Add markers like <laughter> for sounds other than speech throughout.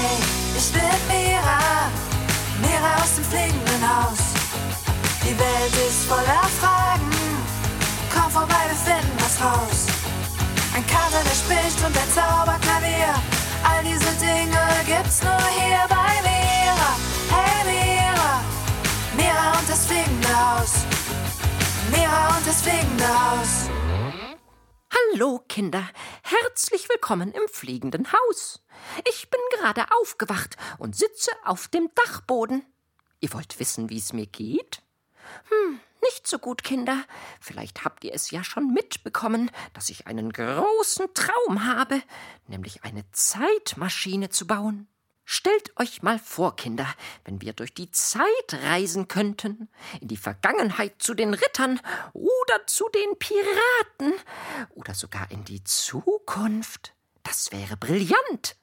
Hey, ich bin Mira, Mira aus dem fliegenden Haus. Die Welt ist voller Fragen, komm vorbei, wir finden was raus. Ein Kater, der spricht und der Zauberklavier, all diese Dinge gibt's nur hier bei Mira. Hey Mira, Mira und das fliegende Haus. Mira und das fliegende Haus. Hallo, Kinder. Herzlich willkommen im fliegenden Haus. Ich bin gerade aufgewacht und sitze auf dem Dachboden. Ihr wollt wissen, wie es mir geht? Hm, nicht so gut, Kinder. Vielleicht habt ihr es ja schon mitbekommen, dass ich einen großen Traum habe, nämlich eine Zeitmaschine zu bauen. Stellt euch mal vor, Kinder, wenn wir durch die Zeit reisen könnten, in die Vergangenheit zu den Rittern oder zu den Piraten oder sogar in die Zukunft. Das wäre brillant.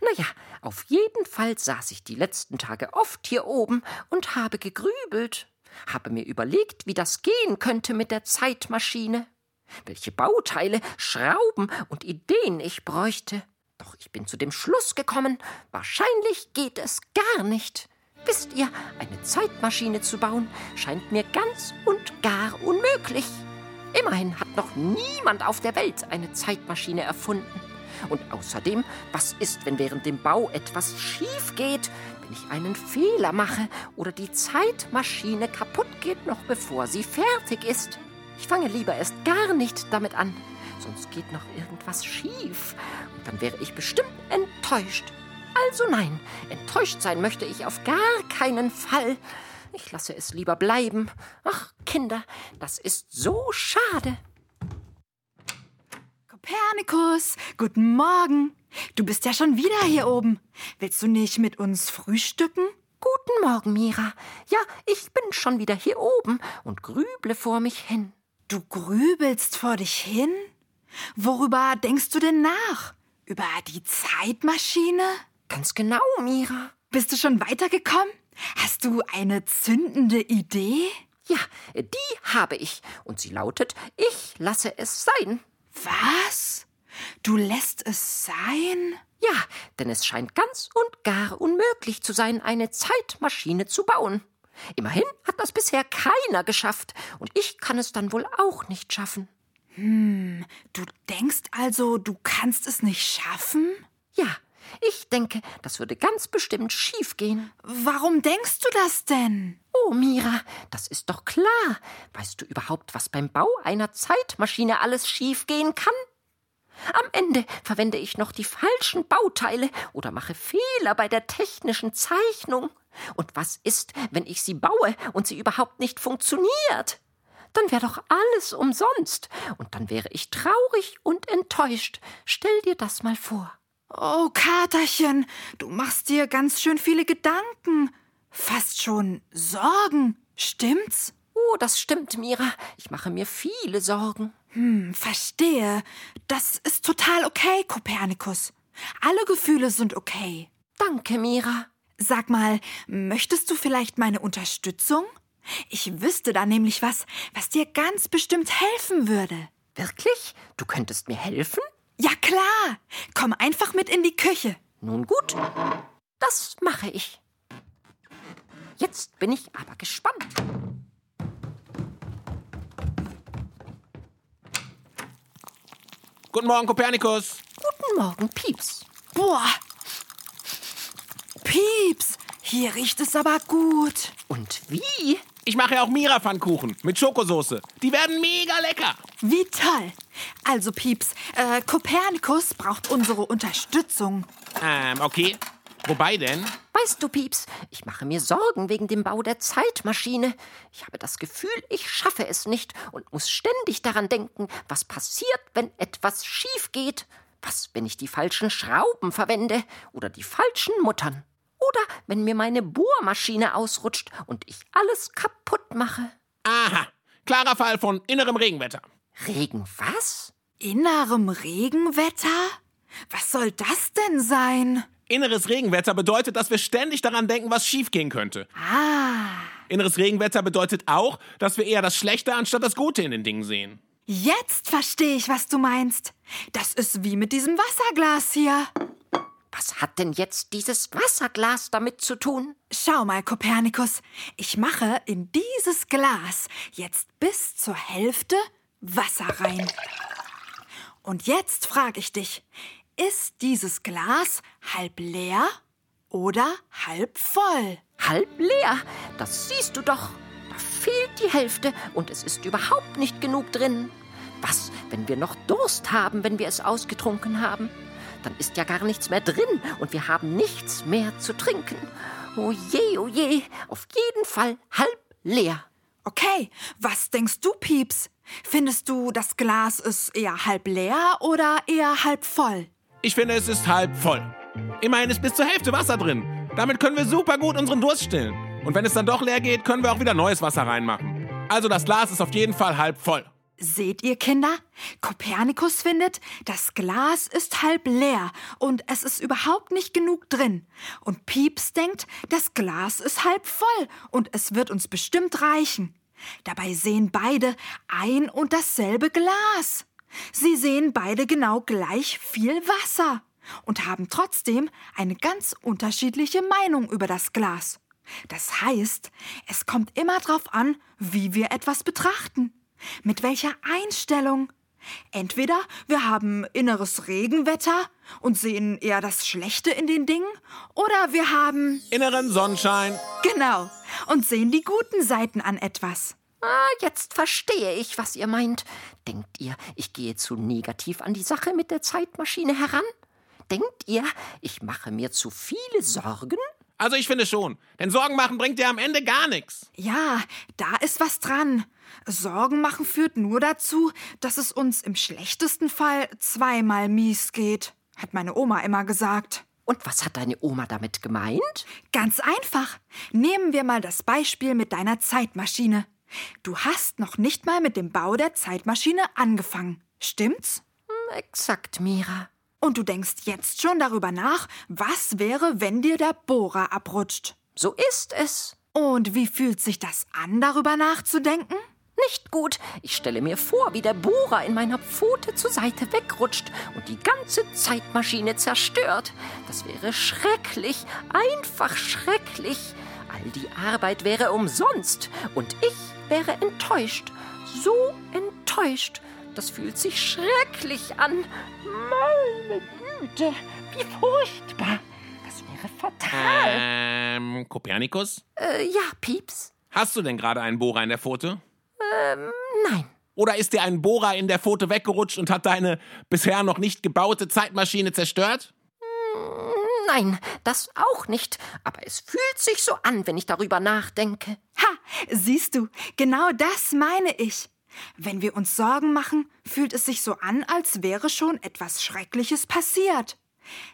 Naja, auf jeden Fall saß ich die letzten Tage oft hier oben und habe gegrübelt, habe mir überlegt, wie das gehen könnte mit der Zeitmaschine, welche Bauteile, Schrauben und Ideen ich bräuchte. Doch ich bin zu dem Schluss gekommen, wahrscheinlich geht es gar nicht. Wisst ihr, eine Zeitmaschine zu bauen, scheint mir ganz und gar unmöglich. Immerhin hat noch niemand auf der Welt eine Zeitmaschine erfunden. Und außerdem, was ist, wenn während dem Bau etwas schief geht, wenn ich einen Fehler mache oder die Zeitmaschine kaputt geht, noch bevor sie fertig ist? Ich fange lieber erst gar nicht damit an sonst geht noch irgendwas schief. Dann wäre ich bestimmt enttäuscht. Also nein, enttäuscht sein möchte ich auf gar keinen Fall. Ich lasse es lieber bleiben. Ach, Kinder, das ist so schade. Kopernikus, guten Morgen. Du bist ja schon wieder hier oben. Willst du nicht mit uns frühstücken? Guten Morgen, Mira. Ja, ich bin schon wieder hier oben und grüble vor mich hin. Du grübelst vor dich hin? Worüber denkst du denn nach? Über die Zeitmaschine? Ganz genau, Mira. Bist du schon weitergekommen? Hast du eine zündende Idee? Ja, die habe ich. Und sie lautet, ich lasse es sein. Was? Du lässt es sein? Ja, denn es scheint ganz und gar unmöglich zu sein, eine Zeitmaschine zu bauen. Immerhin hat das bisher keiner geschafft, und ich kann es dann wohl auch nicht schaffen. Hm, du denkst also, du kannst es nicht schaffen? Ja, ich denke, das würde ganz bestimmt schiefgehen. Warum denkst du das denn? Oh, Mira, das ist doch klar. Weißt du überhaupt, was beim Bau einer Zeitmaschine alles schiefgehen kann? Am Ende verwende ich noch die falschen Bauteile oder mache Fehler bei der technischen Zeichnung. Und was ist, wenn ich sie baue und sie überhaupt nicht funktioniert? Dann wäre doch alles umsonst, und dann wäre ich traurig und enttäuscht. Stell dir das mal vor. Oh, Katerchen, du machst dir ganz schön viele Gedanken. Fast schon Sorgen, stimmt's? Oh, das stimmt, Mira. Ich mache mir viele Sorgen. Hm, verstehe. Das ist total okay, Kopernikus. Alle Gefühle sind okay. Danke, Mira. Sag mal, möchtest du vielleicht meine Unterstützung? Ich wüsste da nämlich was, was dir ganz bestimmt helfen würde. Wirklich? Du könntest mir helfen? Ja klar. Komm einfach mit in die Küche. Nun gut, das mache ich. Jetzt bin ich aber gespannt. Guten Morgen, Kopernikus. Guten Morgen, Pieps. Boah. Pieps, hier riecht es aber gut. Und wie? Ich mache ja auch Mira-Pfannkuchen mit Schokosoße. Die werden mega lecker. Wie toll. Also, Pieps, äh, Kopernikus braucht unsere Unterstützung. Ähm, okay. Wobei denn? Weißt du, Pieps, ich mache mir Sorgen wegen dem Bau der Zeitmaschine. Ich habe das Gefühl, ich schaffe es nicht und muss ständig daran denken, was passiert, wenn etwas schief geht. Was, wenn ich die falschen Schrauben verwende oder die falschen Muttern? Oder wenn mir meine Bohrmaschine ausrutscht und ich alles kaputt mache. Aha, klarer Fall von innerem Regenwetter. Regen was? Innerem Regenwetter? Was soll das denn sein? Inneres Regenwetter bedeutet, dass wir ständig daran denken, was schiefgehen könnte. Ah. Inneres Regenwetter bedeutet auch, dass wir eher das Schlechte anstatt das Gute in den Dingen sehen. Jetzt verstehe ich, was du meinst. Das ist wie mit diesem Wasserglas hier. Was hat denn jetzt dieses Wasserglas damit zu tun? Schau mal, Kopernikus, ich mache in dieses Glas jetzt bis zur Hälfte Wasser rein. Und jetzt frage ich dich, ist dieses Glas halb leer oder halb voll? Halb leer, das siehst du doch. Da fehlt die Hälfte und es ist überhaupt nicht genug drin. Was, wenn wir noch Durst haben, wenn wir es ausgetrunken haben? Dann ist ja gar nichts mehr drin und wir haben nichts mehr zu trinken. Oh je, oh je, auf jeden Fall halb leer. Okay, was denkst du, Pieps? Findest du, das Glas ist eher halb leer oder eher halb voll? Ich finde, es ist halb voll. Immerhin ist bis zur Hälfte Wasser drin. Damit können wir super gut unseren Durst stillen. Und wenn es dann doch leer geht, können wir auch wieder neues Wasser reinmachen. Also das Glas ist auf jeden Fall halb voll. Seht ihr, Kinder? Kopernikus findet, das Glas ist halb leer und es ist überhaupt nicht genug drin. Und Pieps denkt, das Glas ist halb voll und es wird uns bestimmt reichen. Dabei sehen beide ein und dasselbe Glas. Sie sehen beide genau gleich viel Wasser und haben trotzdem eine ganz unterschiedliche Meinung über das Glas. Das heißt, es kommt immer darauf an, wie wir etwas betrachten. Mit welcher Einstellung? Entweder wir haben inneres Regenwetter und sehen eher das Schlechte in den Dingen, oder wir haben Inneren Sonnenschein. genau und sehen die guten Seiten an etwas. Ah, jetzt verstehe ich, was ihr meint. Denkt ihr, ich gehe zu negativ an die Sache mit der Zeitmaschine heran? Denkt ihr, ich mache mir zu viele Sorgen? Also ich finde schon. Denn Sorgen machen bringt dir am Ende gar nichts. Ja, da ist was dran. Sorgen machen führt nur dazu, dass es uns im schlechtesten Fall zweimal mies geht, hat meine Oma immer gesagt. Und was hat deine Oma damit gemeint? Ganz einfach. Nehmen wir mal das Beispiel mit deiner Zeitmaschine. Du hast noch nicht mal mit dem Bau der Zeitmaschine angefangen. Stimmt's? Hm, exakt, Mira. Und du denkst jetzt schon darüber nach, was wäre, wenn dir der Bohrer abrutscht. So ist es. Und wie fühlt sich das an, darüber nachzudenken? Nicht gut. Ich stelle mir vor, wie der Bohrer in meiner Pfote zur Seite wegrutscht und die ganze Zeitmaschine zerstört. Das wäre schrecklich, einfach schrecklich. All die Arbeit wäre umsonst und ich wäre enttäuscht. So enttäuscht. Das fühlt sich schrecklich an. Meine Güte, wie furchtbar. Das wäre fatal. Ähm, Kopernikus? Äh, ja, Pieps? Hast du denn gerade einen Bohrer in der Pfote? Nein. Oder ist dir ein Bohrer in der Pfote weggerutscht und hat deine bisher noch nicht gebaute Zeitmaschine zerstört? Nein, das auch nicht. Aber es fühlt sich so an, wenn ich darüber nachdenke. Ha, siehst du, genau das meine ich. Wenn wir uns Sorgen machen, fühlt es sich so an, als wäre schon etwas Schreckliches passiert.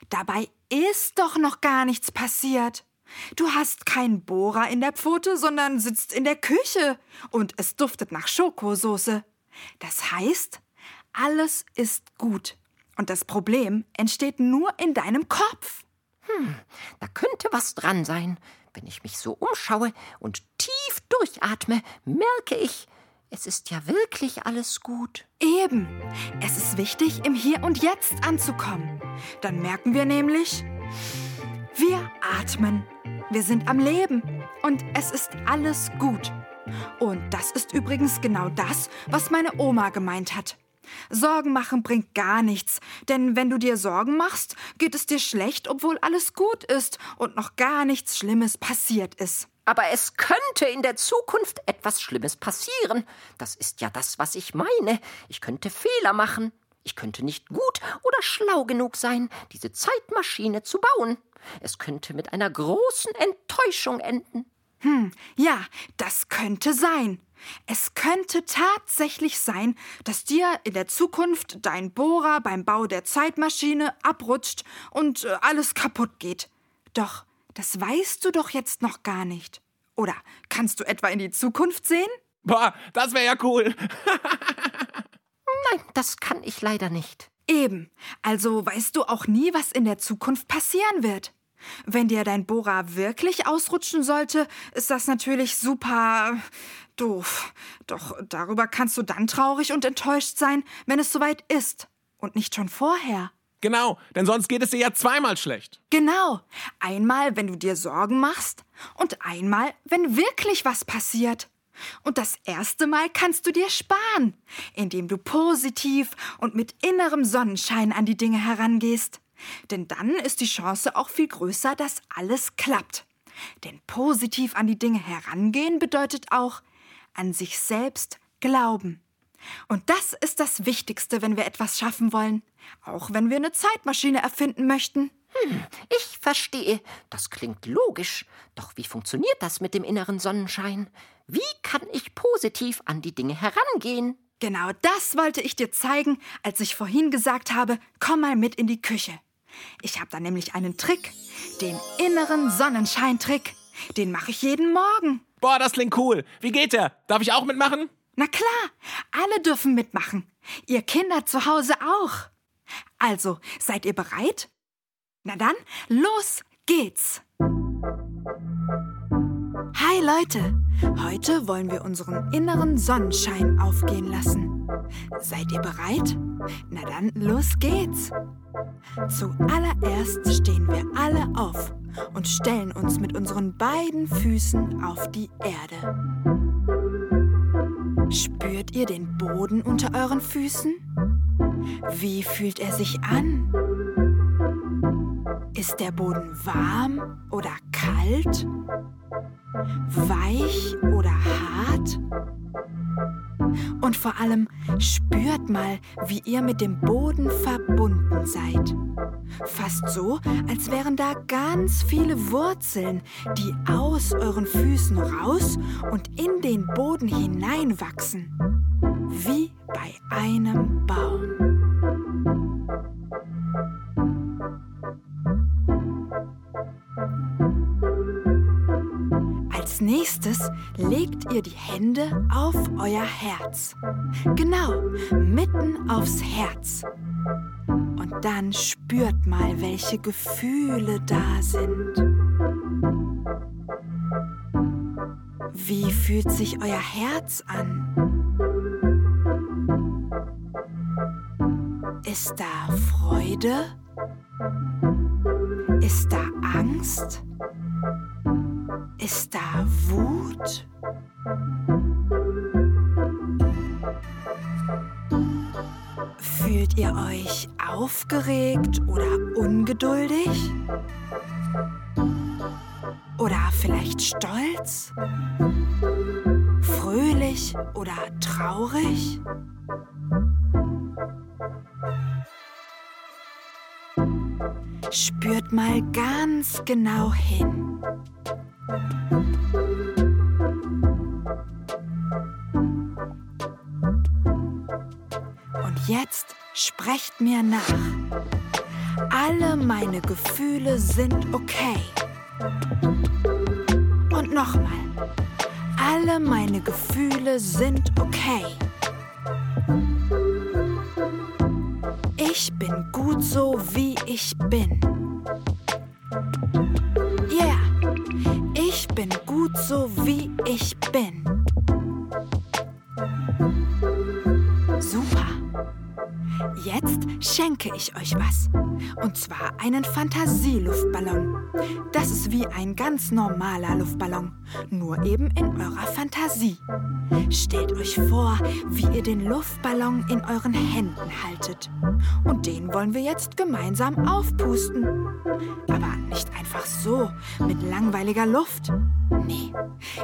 Dabei ist doch noch gar nichts passiert. Du hast keinen Bohrer in der Pfote, sondern sitzt in der Küche und es duftet nach Schokosoße. Das heißt, alles ist gut. Und das Problem entsteht nur in deinem Kopf. Da könnte was dran sein. Wenn ich mich so umschaue und tief durchatme, merke ich, es ist ja wirklich alles gut. Eben. Es ist wichtig, im Hier und Jetzt anzukommen. Dann merken wir nämlich, wir atmen. Wir sind am Leben. Und es ist alles gut. Und das ist übrigens genau das, was meine Oma gemeint hat. Sorgen machen bringt gar nichts, denn wenn du dir Sorgen machst, geht es dir schlecht, obwohl alles gut ist und noch gar nichts Schlimmes passiert ist. Aber es könnte in der Zukunft etwas Schlimmes passieren. Das ist ja das, was ich meine. Ich könnte Fehler machen. Ich könnte nicht gut oder schlau genug sein, diese Zeitmaschine zu bauen. Es könnte mit einer großen Enttäuschung enden. Ja, das könnte sein. Es könnte tatsächlich sein, dass dir in der Zukunft dein Bohrer beim Bau der Zeitmaschine abrutscht und äh, alles kaputt geht. Doch das weißt du doch jetzt noch gar nicht. Oder kannst du etwa in die Zukunft sehen? Boah, das wäre ja cool. <laughs> Nein, das kann ich leider nicht. Eben. Also weißt du auch nie, was in der Zukunft passieren wird. Wenn dir dein Bohrer wirklich ausrutschen sollte, ist das natürlich super doof. Doch darüber kannst du dann traurig und enttäuscht sein, wenn es soweit ist. Und nicht schon vorher. Genau, denn sonst geht es dir ja zweimal schlecht. Genau. Einmal, wenn du dir Sorgen machst und einmal, wenn wirklich was passiert. Und das erste Mal kannst du dir sparen, indem du positiv und mit innerem Sonnenschein an die Dinge herangehst. Denn dann ist die Chance auch viel größer, dass alles klappt. Denn positiv an die Dinge herangehen bedeutet auch an sich selbst glauben. Und das ist das Wichtigste, wenn wir etwas schaffen wollen. Auch wenn wir eine Zeitmaschine erfinden möchten. Hm, ich verstehe. Das klingt logisch. Doch wie funktioniert das mit dem inneren Sonnenschein? Wie kann ich positiv an die Dinge herangehen? Genau das wollte ich dir zeigen, als ich vorhin gesagt habe, komm mal mit in die Küche. Ich habe da nämlich einen Trick, den inneren Sonnenscheintrick. Den mache ich jeden Morgen. Boah, das klingt cool. Wie geht der? Darf ich auch mitmachen? Na klar, alle dürfen mitmachen. Ihr Kinder zu Hause auch. Also, seid ihr bereit? Na dann, los geht's. Hi Leute, heute wollen wir unseren inneren Sonnenschein aufgehen lassen. Seid ihr bereit? Na dann, los geht's. Zuallererst stehen wir alle auf und stellen uns mit unseren beiden Füßen auf die Erde. Spürt ihr den Boden unter euren Füßen? Wie fühlt er sich an? Ist der Boden warm oder kalt? Weich oder hart? Und vor allem spürt mal, wie ihr mit dem Boden verbunden seid. Fast so, als wären da ganz viele Wurzeln, die aus euren Füßen raus und in den Boden hineinwachsen. Wie bei einem Baum. Als nächstes legt ihr die Hände auf euer Herz. Genau, mitten aufs Herz. Und dann spürt mal, welche Gefühle da sind. Wie fühlt sich euer Herz an? Ist da Freude? Ist da Angst? Ist da Wut? Fühlt ihr euch aufgeregt oder ungeduldig? Oder vielleicht stolz? Fröhlich oder traurig? Spürt mal ganz genau hin. Und jetzt sprecht mir nach. Alle meine Gefühle sind okay. Und nochmal. Alle meine Gefühle sind okay. Ich bin gut so, wie ich bin. Schenke ich euch was. Und zwar einen Fantasieluftballon. Das ist wie ein ganz normaler Luftballon, nur eben in eurer Fantasie. Stellt euch vor, wie ihr den Luftballon in euren Händen haltet. Und den wollen wir jetzt gemeinsam aufpusten. Aber nicht einfach so, mit langweiliger Luft. Nee,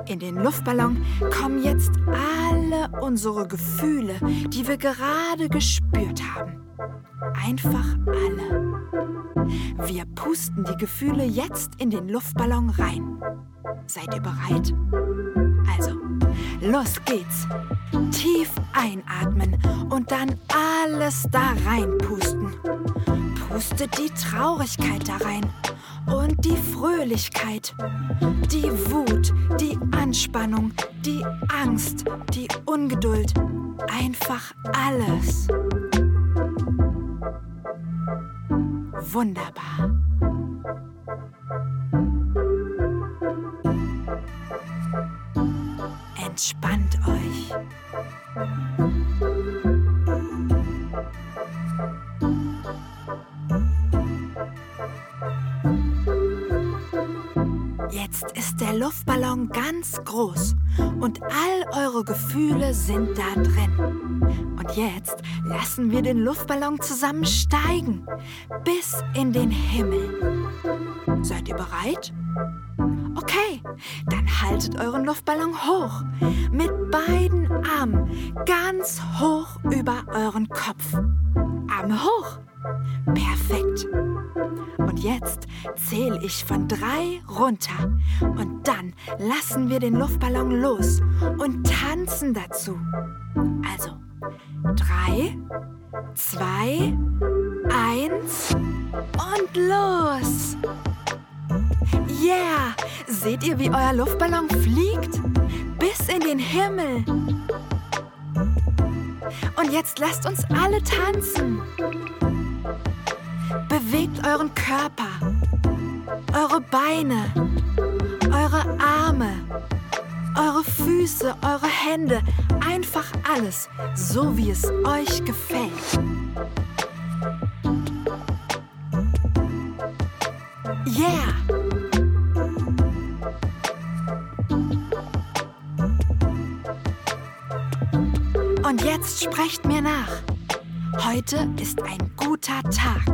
in den Luftballon kommen jetzt alle unsere Gefühle, die wir gerade gespürt haben. Einfach alle. Wir pusten die Gefühle jetzt in den Luftballon rein. Seid ihr bereit? Also, los geht's. Tief einatmen und dann alles da reinpusten. Pustet die Traurigkeit da rein und die Fröhlichkeit, die Wut, die Anspannung, die Angst, die Ungeduld. Einfach alles. Wunderbar. Entspannt euch. Jetzt ist der Luftballon ganz groß Gefühle sind da drin. Und jetzt lassen wir den Luftballon zusammen steigen bis in den Himmel. Seid ihr bereit? Okay, dann haltet euren Luftballon hoch. Mit beiden Armen ganz hoch über euren Kopf. Arme hoch. Perfekt. Und jetzt zähle ich von drei runter. Und dann lassen wir den Luftballon los und tanzen dazu. Also, drei, zwei, eins und los. Yeah! Seht ihr, wie euer Luftballon fliegt? Bis in den Himmel. Und jetzt lasst uns alle tanzen. Bewegt euren Körper, eure Beine, eure Arme, eure Füße, eure Hände, einfach alles, so wie es euch gefällt. Yeah! Und jetzt sprecht mir nach. Heute ist ein guter Tag.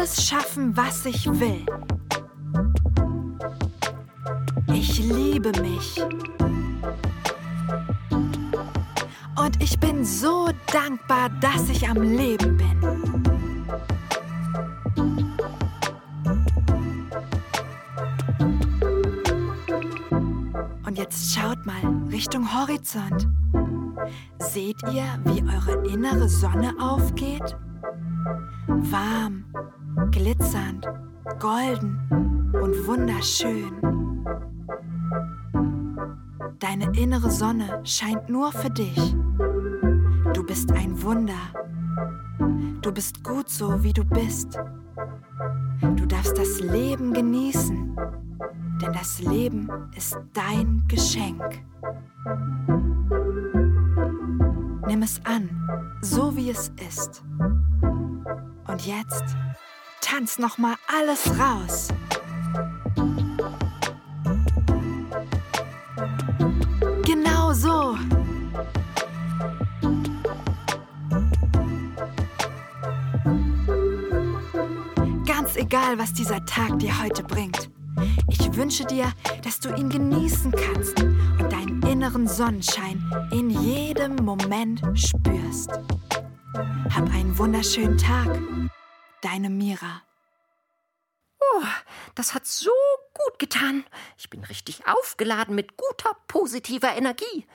Alles schaffen, was ich will. Ich liebe mich. Und ich bin so dankbar, dass ich am Leben bin. Und jetzt schaut mal Richtung Horizont. Seht ihr, wie eure innere Sonne aufgeht? Warm, glitzernd, golden und wunderschön. Deine innere Sonne scheint nur für dich. Du bist ein Wunder. Du bist gut so, wie du bist. Du darfst das Leben genießen, denn das Leben ist dein Geschenk. Nimm es an, so wie es ist. Und jetzt tanz noch mal alles raus. Genau so. Ganz egal, was dieser Tag dir heute bringt. Ich wünsche dir, dass du ihn genießen kannst und deinen inneren Sonnenschein in jedem Moment spürst. Hab einen wunderschönen Tag. Deine Mira. Oh, das hat so gut getan. Ich bin richtig aufgeladen mit guter, positiver Energie.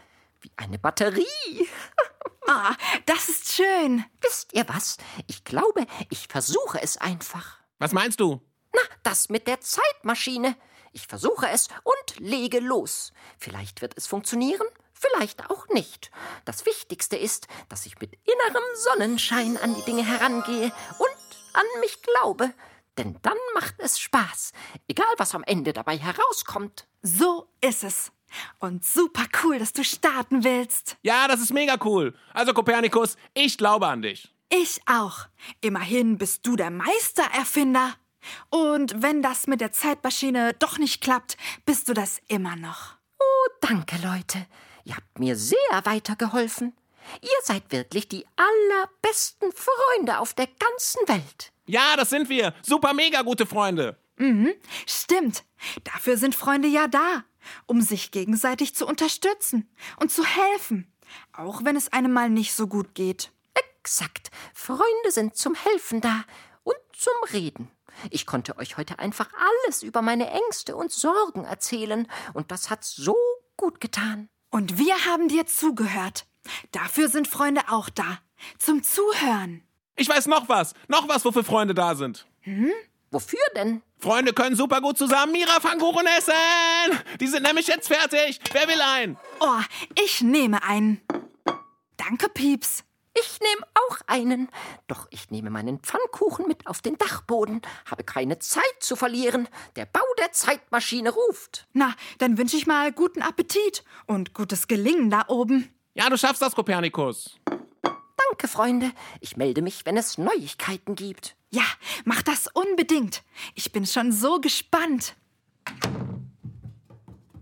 Wie eine Batterie. <laughs> Ah, das ist schön. Wisst ihr was? Ich glaube, ich versuche es einfach. Was meinst du? Na, das mit der Zeitmaschine. Ich versuche es und lege los. Vielleicht wird es funktionieren, vielleicht auch nicht. Das Wichtigste ist, dass ich mit innerem Sonnenschein an die Dinge herangehe und an mich glaube. Denn dann macht es Spaß, egal was am Ende dabei herauskommt. So ist es. Und super cool, dass du starten willst. Ja, das ist mega cool. Also Kopernikus, ich glaube an dich. Ich auch. Immerhin bist du der Meistererfinder. Und wenn das mit der Zeitmaschine doch nicht klappt, bist du das immer noch. Oh, danke, Leute. Ihr habt mir sehr weitergeholfen. Ihr seid wirklich die allerbesten Freunde auf der ganzen Welt. Ja, das sind wir. Super mega gute Freunde. Stimmt. Dafür sind Freunde ja da, um sich gegenseitig zu unterstützen und zu helfen, auch wenn es einem mal nicht so gut geht. Exakt. Freunde sind zum Helfen da und zum Reden. Ich konnte euch heute einfach alles über meine Ängste und Sorgen erzählen, und das hat so gut getan. Und wir haben dir zugehört. Dafür sind Freunde auch da. Zum Zuhören. Ich weiß noch was. Noch was, wofür Freunde da sind. Wofür denn? Freunde können super gut zusammen Mira-Pfannkuchen essen. Die sind nämlich jetzt fertig. Wer will einen? Oh, ich nehme einen. Danke, Pieps. Ich nehme auch einen. Doch ich nehme meinen Pfannkuchen mit auf den Dachboden, habe keine Zeit zu verlieren. Der Bau der Zeitmaschine ruft. Na, dann wünsche ich mal guten Appetit und gutes Gelingen da oben. Ja, du schaffst das, Kopernikus. Danke, Freunde. Ich melde mich, wenn es Neuigkeiten gibt. Ja, mach das unbedingt. ich bin schon so gespannt.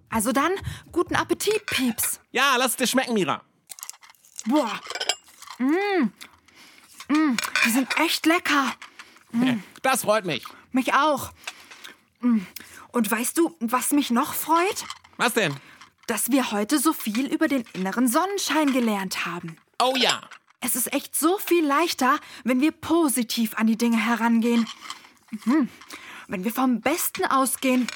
Also dann, guten Appetit, Pieps. Ja, lass es dir schmecken, Mira. Boah. Mm. Mm, die sind echt lecker. <laughs> Das freut mich. Mich auch. Mm. Und weißt du, was mich noch freut? Was denn? Dass wir heute so viel über den inneren Sonnenschein gelernt haben. Oh ja. Es ist echt so viel leichter, wenn wir positiv an die Dinge herangehen. Mhm. Wenn wir vom Besten ausgehen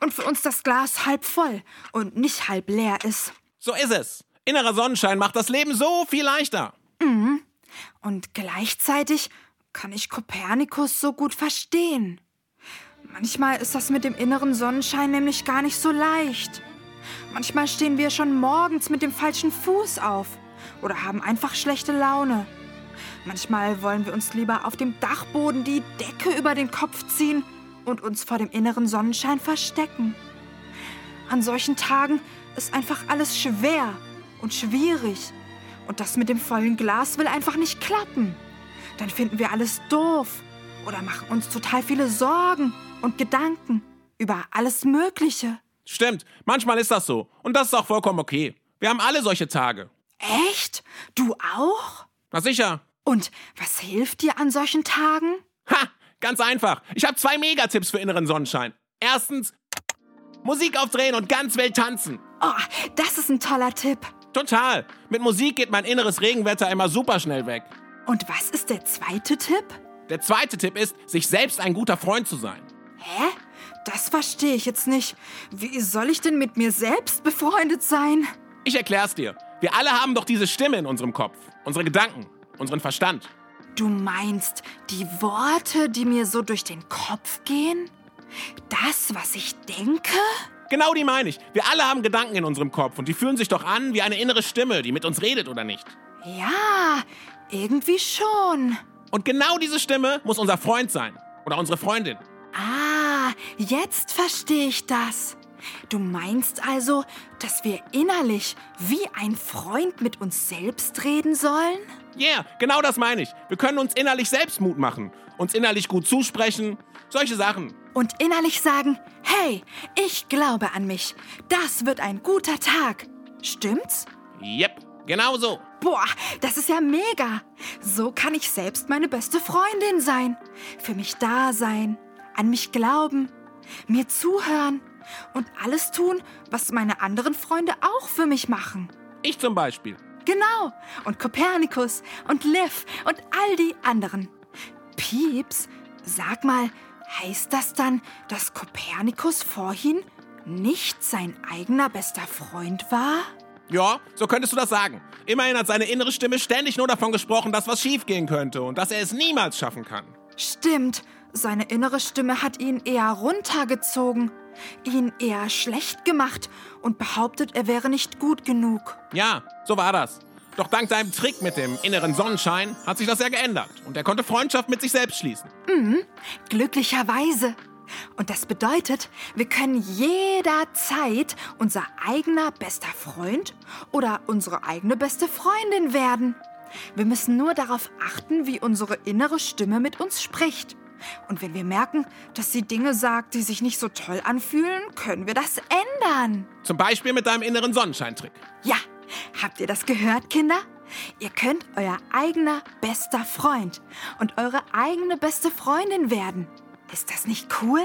und für uns das Glas halb voll und nicht halb leer ist. So ist es. Innerer Sonnenschein macht das Leben so viel leichter. Und gleichzeitig kann ich Kopernikus so gut verstehen. Manchmal ist das mit dem inneren Sonnenschein nämlich gar nicht so leicht. Manchmal stehen wir schon morgens mit dem falschen Fuß auf oder haben einfach schlechte Laune. Manchmal wollen wir uns lieber auf dem Dachboden die Decke über den Kopf ziehen und uns vor dem inneren Sonnenschein verstecken. An solchen Tagen ist einfach alles schwer und schwierig. Und das mit dem vollen Glas will einfach nicht klappen. Dann finden wir alles doof oder machen uns total viele Sorgen und Gedanken über alles Mögliche. Stimmt, manchmal ist das so. Und das ist auch vollkommen okay. Wir haben alle solche Tage. Echt? Du auch? Na sicher. Und was hilft dir an solchen Tagen? Ha, ganz einfach. Ich habe zwei Megatipps für inneren Sonnenschein. Erstens, Musik aufdrehen und ganz wild tanzen. Oh, das ist ein toller Tipp. Total. Mit Musik geht mein inneres Regenwetter immer super schnell weg. Und was ist der zweite Tipp? Der zweite Tipp ist, sich selbst ein guter Freund zu sein. Hä? Das verstehe ich jetzt nicht. Wie soll ich denn mit mir selbst befreundet sein? Ich erklär's dir. Wir alle haben doch diese Stimme in unserem Kopf, unsere Gedanken, unseren Verstand. Du meinst die Worte, die mir so durch den Kopf gehen? Das, was ich denke? Genau die meine ich. Wir alle haben Gedanken in unserem Kopf und die fühlen sich doch an wie eine innere Stimme, die mit uns redet oder nicht. Ja, irgendwie schon. Und genau diese Stimme muss unser Freund sein oder unsere Freundin. Ah, jetzt verstehe ich das. Du meinst also, dass wir innerlich wie ein Freund mit uns selbst reden sollen? Yeah, genau das meine ich. Wir können uns innerlich selbst Mut machen, uns innerlich gut zusprechen, solche Sachen. Und innerlich sagen, hey, ich glaube an mich. Das wird ein guter Tag. Stimmt's? Yep, genau so. Boah, das ist ja mega. So kann ich selbst meine beste Freundin sein. Für mich da sein, an mich glauben, mir zuhören und alles tun, was meine anderen Freunde auch für mich machen. Ich zum Beispiel. Genau. Und Kopernikus und Liv und all die anderen. Pieps, sag mal, heißt das dann, dass Kopernikus vorhin nicht sein eigener bester Freund war? Ja, so könntest du das sagen. Immerhin hat seine innere Stimme ständig nur davon gesprochen, dass was schiefgehen könnte und dass er es niemals schaffen kann. Stimmt, seine innere Stimme hat ihn eher runtergezogen, ihn eher schlecht gemacht und behauptet, er wäre nicht gut genug. Ja, so war das. Doch dank deinem Trick mit dem inneren Sonnenschein hat sich das ja geändert und er konnte Freundschaft mit sich selbst schließen. Glücklicherweise. Und das bedeutet, wir können jederzeit unser eigener bester Freund oder unsere eigene beste Freundin werden. Wir müssen nur darauf achten, wie unsere innere Stimme mit uns spricht. Und wenn wir merken, dass sie Dinge sagt, die sich nicht so toll anfühlen, können wir das ändern. Zum Beispiel mit deinem inneren Sonnenscheintrick. Ja, habt ihr das gehört, Kinder? Ihr könnt euer eigener bester Freund und eure eigene beste Freundin werden. Ist das nicht cool?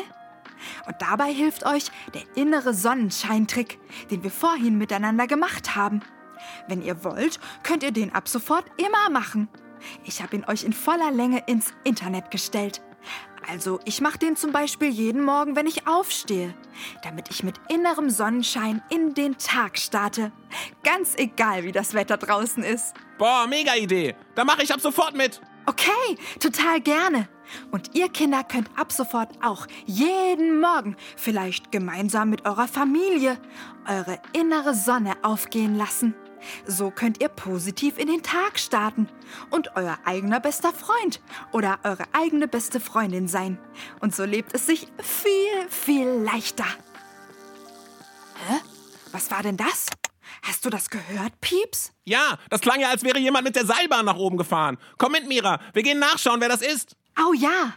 Und dabei hilft euch der innere Sonnenscheintrick, den wir vorhin miteinander gemacht haben. Wenn ihr wollt, könnt ihr den ab sofort immer machen. Ich habe ihn euch in voller Länge ins Internet gestellt. Also ich mache den zum Beispiel jeden Morgen, wenn ich aufstehe, damit ich mit innerem Sonnenschein in den Tag starte. Ganz egal, wie das Wetter draußen ist. Boah, mega Idee. Da mache ich ab sofort mit. Okay, total gerne. Und ihr Kinder könnt ab sofort auch jeden Morgen, vielleicht gemeinsam mit eurer Familie, eure innere Sonne aufgehen lassen. So könnt ihr positiv in den Tag starten und euer eigener bester Freund oder eure eigene beste Freundin sein. Und so lebt es sich viel, viel leichter. Hä? Was war denn das? Hast du das gehört, Pieps? Ja, das klang ja, als wäre jemand mit der Seilbahn nach oben gefahren. Komm mit, Mira. Wir gehen nachschauen, wer das ist. Oh ja.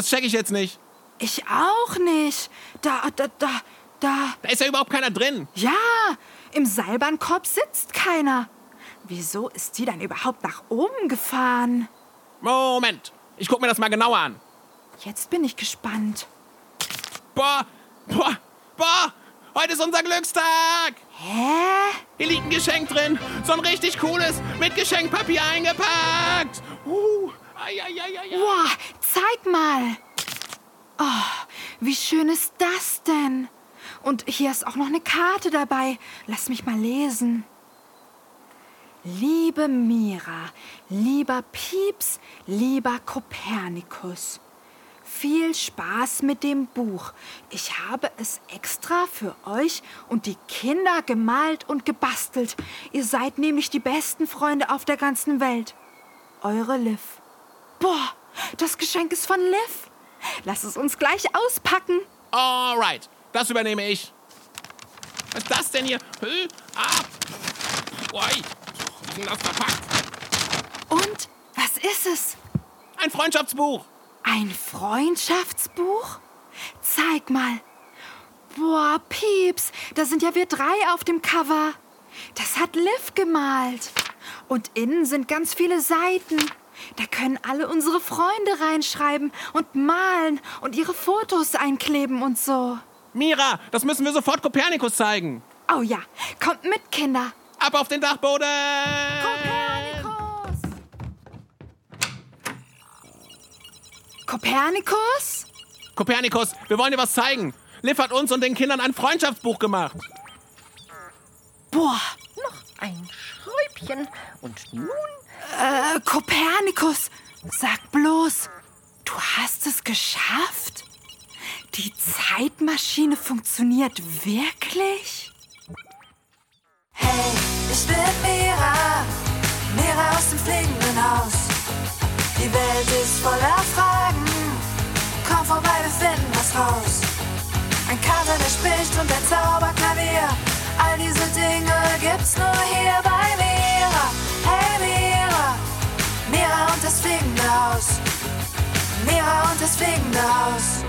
Das check ich jetzt nicht. Ich auch nicht. Da, da, da, da. Da ist ja überhaupt keiner drin. Ja, im Seilbahnkorb sitzt keiner. Wieso ist die dann überhaupt nach oben gefahren? Moment. Ich guck mir das mal genauer an. Jetzt bin ich gespannt. Boah, boah, boah. Heute ist unser Glückstag. Hä? Hier liegt ein Geschenk drin. So ein richtig cooles, mit Geschenkpapier eingepackt. Uh, ai, ai, ai, ai, ai. Zeig mal. Oh, wie schön ist das denn? Und hier ist auch noch eine Karte dabei. Lass mich mal lesen. Liebe Mira, lieber Pieps, lieber Kopernikus. Viel Spaß mit dem Buch. Ich habe es extra für euch und die Kinder gemalt und gebastelt. Ihr seid nämlich die besten Freunde auf der ganzen Welt. Eure Liv. Boah, das Geschenk ist von Liv. Lass es uns gleich auspacken. Alright, das übernehme ich. Was ist das denn hier? Hä? Ah. Ui. Das verpackt? Und was ist es? Ein Freundschaftsbuch. Ein Freundschaftsbuch? Zeig mal. Boah, Pieps, da sind ja wir drei auf dem Cover. Das hat Liv gemalt. Und innen sind ganz viele Seiten. Da können alle unsere Freunde reinschreiben und malen und ihre Fotos einkleben und so. Mira, das müssen wir sofort Kopernikus zeigen. Oh ja, kommt mit, Kinder. Ab auf den Dachboden. Kopernikus! Kopernikus? Kopernikus, wir wollen dir was zeigen. Liv hat uns und den Kindern ein Freundschaftsbuch gemacht. Boah, Noch ein Schräubchen. Und nun äh, Kopernikus, sag bloß, du hast es geschafft? Die Zeitmaschine funktioniert wirklich? Hey, ich bin Mira, Mira aus dem fliegenden Haus. Die Welt ist voller Fragen, komm vorbei, wir finden was raus. Ein Kater, der spricht und ein Zauberklavier, all diese Dinge gibt's nur hier bei Mira. Hey Mira und das fliegende Haus. Mira und das fliegende Haus.